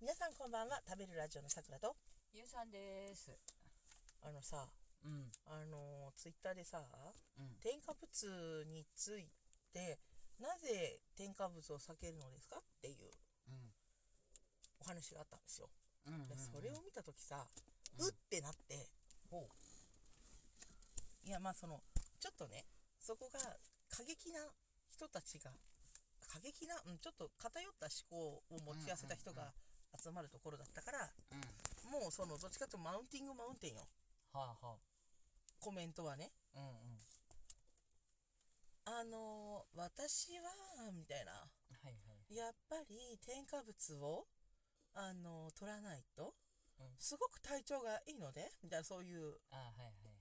皆さんこんばんは食べるラジオのさくらとゆうさんです。あのさうん。あのツイッターでさうん。添加物についてなぜ添加物を避けるのですか？っていううん。お話があったんですよ、うん。でそれを見た時さ、うんうってなってほいやまあそのちょっとねそこが過激な人たちが過激な、うん、ちょっと偏った思考を持ち合わせた人うんうんが集まるところだったから、う。うん。もうそのどっちかというとマウンティングマウンテンよはあはコメントはねあ。うんうん。あのー私はみたいなはいはい。やっぱり添加物をあのー取らないとうん。すごく体調がいいのでみたいなそういうあはいはいはい。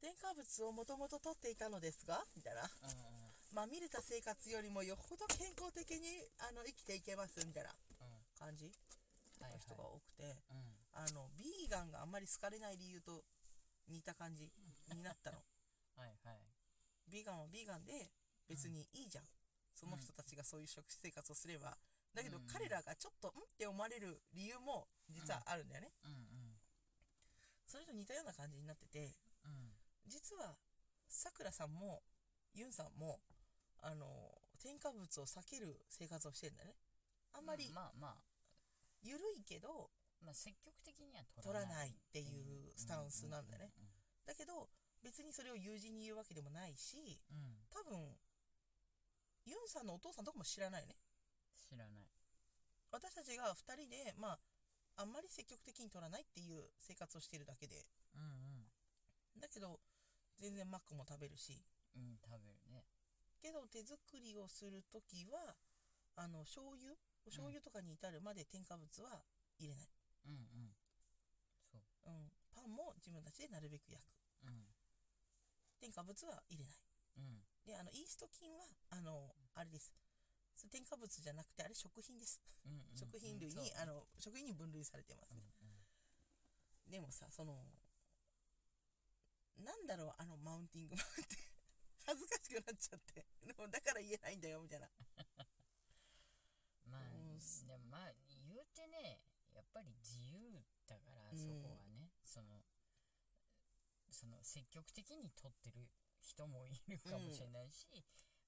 添加物をもともと取っていたのですがみたいなうんまみれた生活よりもよほど健康的にあの生きていけますみたいなうん。うん。感じ。の人が多くて、うん。あのビーガンがあんまり好かれない理由と似た感じになったの。はいはい。ビーガンはビーガンで別にいいじゃん、その人たちがそういう食生活をすれば。だけどうん。彼らがちょっとんって思われる理由も実はあるんだよね、うん。それと似たような感じになっててうん。うん。実はさくらさんもユンさんもあの添加物を避ける生活をしてるんだよね。あんまりまあまあ、緩いけどまあ積極的には取取ららないっていうスタンスなんだよね。だけど別にそれを友人に言うわけでもないしうんうん。うん。多分ユンさんのお父さんとかも知らないよね知らない。私たちが2人でまああんまり積極的に取らないっていう生活をしてるだけでうんだけど全然マックも食べるしうん。うん、食べるね。けど手作りをする時はあの醤油お醤油とかに至るまで添加物は入れない、うんうん。そう。うん、パンも自分たちでなるべく焼く。うん。添加物は入れない。うん。であのイースト菌はあのあれです。添加物じゃなくてあれ食品です、うんうん。食品類に、あの食品に分類されてます。うんね、でもさそのなんだろうあのマウンティングマウンテン。恥ずかしくなっちゃって。でもだから言えないんだよみたいなでもまあ言うてねやっぱり自由だから、うん。そこはね。そのその積極的に取ってる人もいるかもしれないし、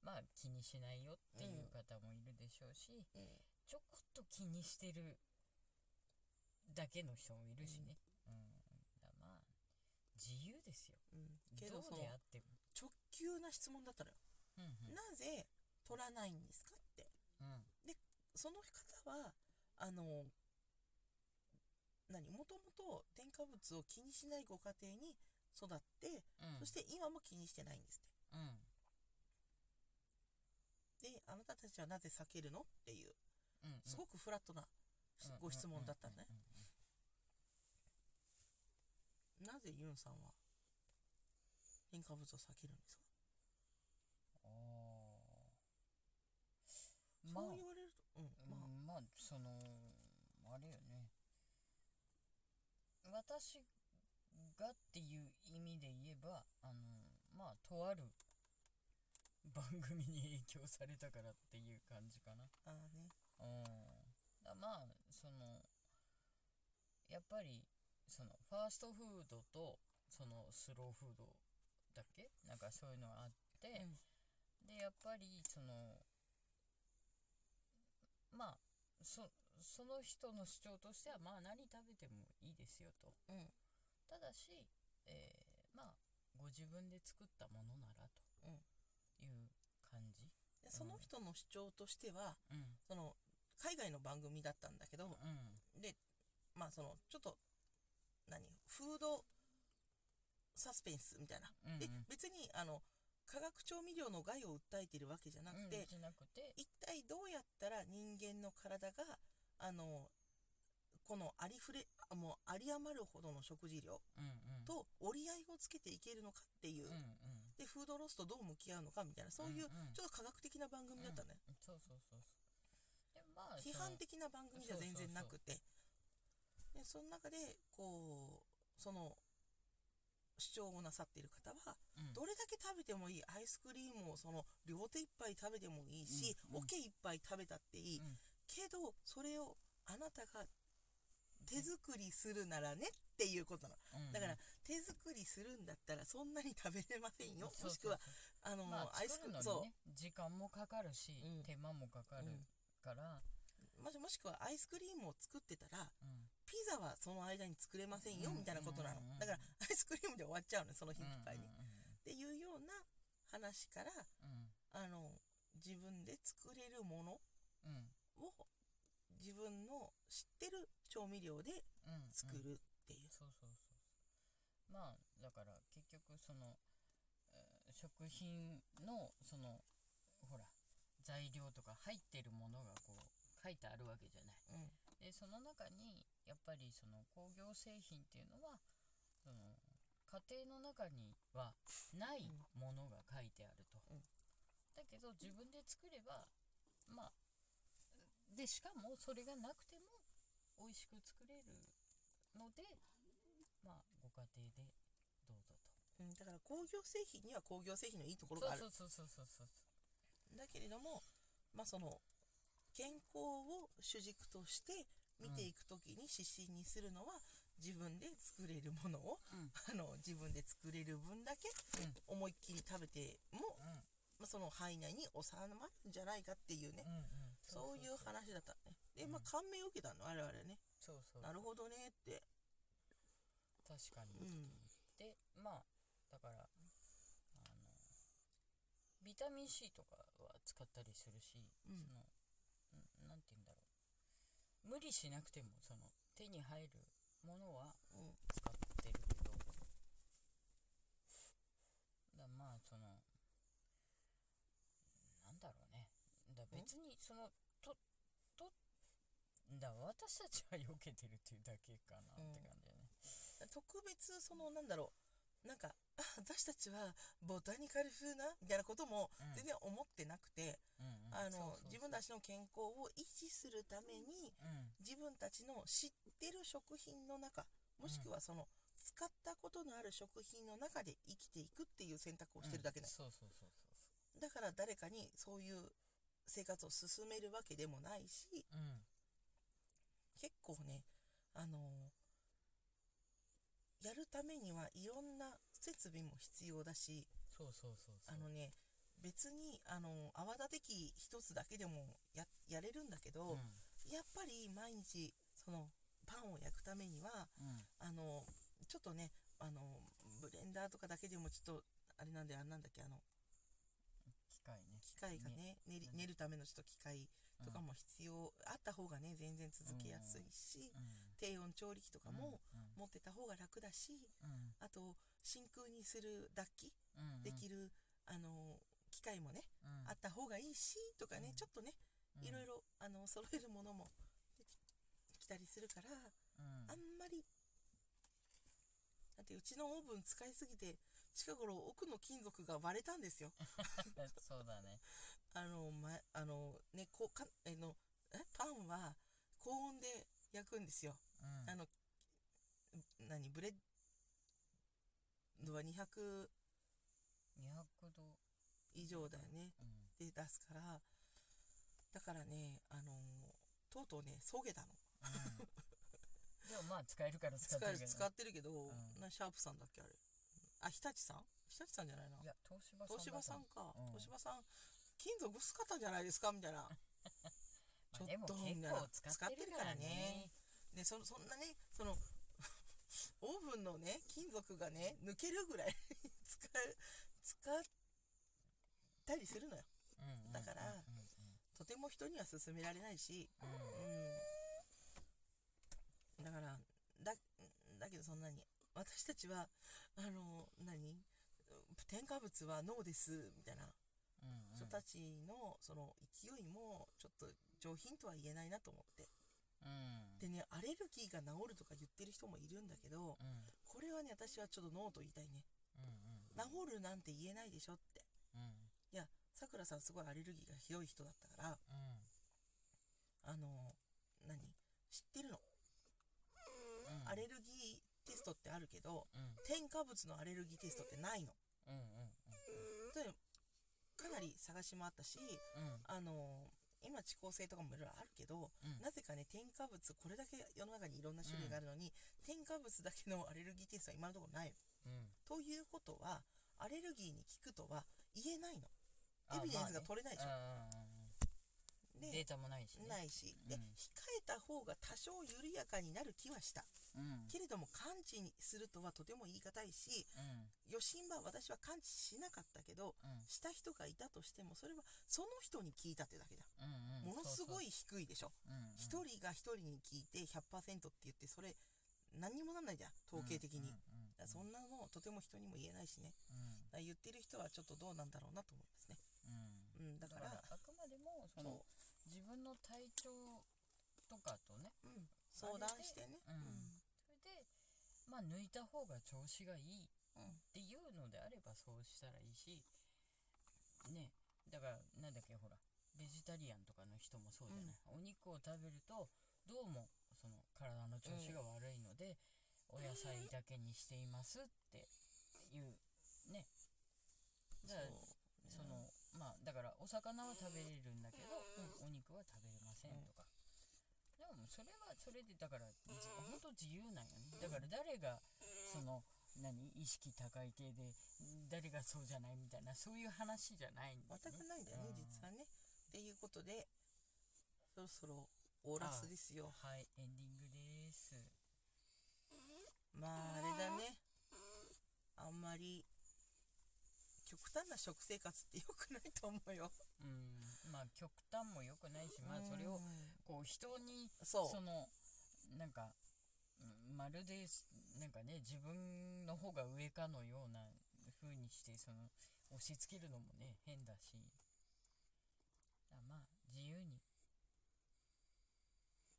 まあ気にしないよっていう方もいるでしょうし、うん。ちょこっと気にしてるだけの人もいるしね、うん。だまあ自由ですよ。うん。けどどそうのであっても、直球な質問だったのよ、うんうん。なぜ取らないんですかって。うんその方はあの何もともと添加物を気にしないご家庭に育って、うん。そして今も気にしてないんですって。うん。であなたたちはなぜ避けるの？っていううんすごくフラットなうんご質問だったね。うんうんうんなぜユンさんは添加物を避けるんですか、そう言われまあ、そのあれよね。私がっていう意味で言えばあのまあとある番組に影響されたからっていう感じかな。あーね。うん。だまあそのやっぱりそのファーストフードとそのスローフードだっけ？なんかそういうのがあって、でやっぱりそのまあそその人の主張としてはまあ何食べてもいいですよと。うん。うんただし、えーまあご自分で作ったものならという感じ。でその人の主張としてはうん。その海外の番組だったんだけど、うん。でまあそのちょっと何フードサスペンスみたいな、うんうん。で別にあの化学調味料の害を訴えてるわけじゃなくて、うんなくて。一体どうやったら人間の体があのこのありふれあもう有り余るほどの食事量と折り合いをつけていけるのかっていう、うんうん。でフードロスとどう向き合うのかみたいなそういうちょっと科学的な番組だったね、うん。そうそうそうそう。でまあ批判的な番組じゃ全然なくて。でその中でこうその主張をなさっている方はどべてもいい。アイスクリームをその両手いっぱい食べてもいいし、うんうん。おけいっぱい食べたっていい、うん。けどそれをあなたが手作りするならねっていうことなの。うん。だから手作りするんだったらそんなに食べれませんよ。そうもしくはあの、まあ、アイス作るのにクそね時間もかかるし、うん。手間もかかるうん。から、うもしもしくはアイスクリームを作ってたらうん。ピザはその間に作れませんようん。みたいなことなの。うんだからアイスクリームで終わっちゃうのその日いっぱいに、うんっていうような話からうん。あの自分で作れるものうん。うんを自分の知ってる調味料でうん。作るっていう、そうそうそうそう。まあだから結局その、えー食品のそのほら材料とか入ってるものがこう書いてあるわけじゃない。うん。でその中にやっぱりその工業製品っていうのはその家庭の中にはないものが書いてあると、うん。だけど自分で作ればまあでしかもそれがなくても美味しく作れるのでまあご家庭でどうぞうん、だから工業製品には工業製品のいいとことろがある。そうそうそうそうそうそう。だけれどもまあその健康を主軸として見ていくときに指針にするのは自分で作れるものを、うん。あの自分で作れる分だけうん。思いっきり食べても、うん。まあ、その範囲内に収まるんじゃないかっていうね、うんうん。そういう話だったね。でまあうん。感銘を受けたの我々ね。そうそう。なるほどねって。確かに、うん。でまあだからあのビタミン C とかは使ったりするし、うん。そのんなんて言うんだろう。無理しなくてもその手に入るものはうん。使ってるけど。だまあそのなんだろうね。だ別にそのととだ私たちは避けてるっていうだけかなって感じだね、特別そのなんだろう。なんかあ私たちはボタニカル風な？みたいなこともうん。全然思ってなくて、うんうんあの自分たちの健康を維持するためにうん。自分たちの知ってる食品の中もしくはその使ったことのある食品の中で生きていくっていう選択をしてるだけだうだから誰かにそういう生活を進めるわけでもないしそううん。結構ねあのやるためにはいろんな設備も必要だしそうそうそうそう。あのね別にあの泡立て器一つだけでもややれるんだけど、やっぱり毎日そのパンを焼くためにはうん。うんあのちょっとねあのブレンダーとかだけでもちょっとあれなんであれなんだっけあの機械ね。機械がね練りうん。練るためのちょっと機械とかも必要、あった方がね全然続けやすいし、うん。低温調理器とかもうん。持ってた方が楽だし、うん。あと真空にする脱気うん。できる、あの機械もね、うん。あった方がいいしとかね、うん。ちょっとねうん。いろいろあの揃えるものも出てきたりするから、うん。あんまりだってうちのオーブン使いすぎて近頃奥の金属が割れたんですよ。そうだね。あの、ま、あのねこうかえのえパンは高温で焼くんですよ。うん。あの何ブレッドは200 200度以上だよね。うん。で出すから。だからねあのとうとうねそげたの。うん。でもまあ使えるから使使ってるけどえ使ってるけど、ん。なシャープさんだっけあれ。あ日立さん？日立さんじゃないな。いや東芝東芝さだんか、うん。東芝さん金属薄かったんじゃないですか？みたいな。まちょっとみたいな。構使ってるからね。でそそんなねその オーブンのね金属がね抜けるぐらい 使う使ったりするのよ。だからとても人には勧められないしうん。うんだからだだけどそんなに私たちはあの何？添加物はノーですみたいな。人たちのその勢いもちょっと上品とは言えないなと思って。うん。でねアレルギーが治るとか言ってる人もいるんだけどうん。これはね私はちょっとノーと言いたいね。うん治るなんて言えないでしょっさくらさんすごいアレルギーがひどい人だったからうんあの何？知ってるの、うん。アレルギーテストってあるけどうん。添加物のアレルギーテストってないの。うんうんでかなり探しもあったしうん。あの今遅効性とかもいろいろあるけど、うん。なぜかね添加物これだけ世の中にいろんな種類があるのに、添加物だけのアレルギーテストは今のところないの。うん。ということはアレルギーに効くとは言えないの。あエビデンスがまあね。取れないでしょ。うんでデータもないしね。ないし、でうん。控えた方が多少緩やかになる気はした。うん。けれども完治にするとはとても言い難いし、うん。余震は私は完治しなかったけど、うん。した人がいたとしてもそれはその人に聞いたってだけだ。うんうん。ものすごいい低いでしょ。一人人が一人に聞いて100%って言ってそれ何にもなんないじゃん。統計的に、だからそんなのとても人にも言えないしね。言ってる人はちょっとどうなんだろうなと思いますねうんだだかかららあくまでもその自分の体調とかとねうん。相談してね。うん。それでまあ抜いた方が調子がいいうんっていうのであればそうしたらいいしねだからなんだっけほらベジタリアンとかの人もそうじゃない、お肉を食べるとどうもその体の調子が悪いので、お野菜だけにしていますっていうね。だからそのまあだからお魚は食べれるんだけど、お肉は食べれませんとか、でもそれはそれでだからじ本当自由なんよね。だから誰がその何意識高い系で誰がそうじゃないみたいなそういう話じゃないんだよね。全くないんだよね、うん。実はね。っていうことでそろそろオーラスですよ。はいエンディングです。まああれだね。あんまり極端な食生活って良くないと思うよ。うん。まあ極端も良くないしまあそれをうんこう人にそのなんかうんまるですなんかね自分の方が上かのような風にしてその押し付けるのもね変だし。あまあ自由に